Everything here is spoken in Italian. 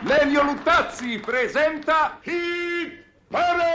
Lelio Luttazzi presenta Hit Parade!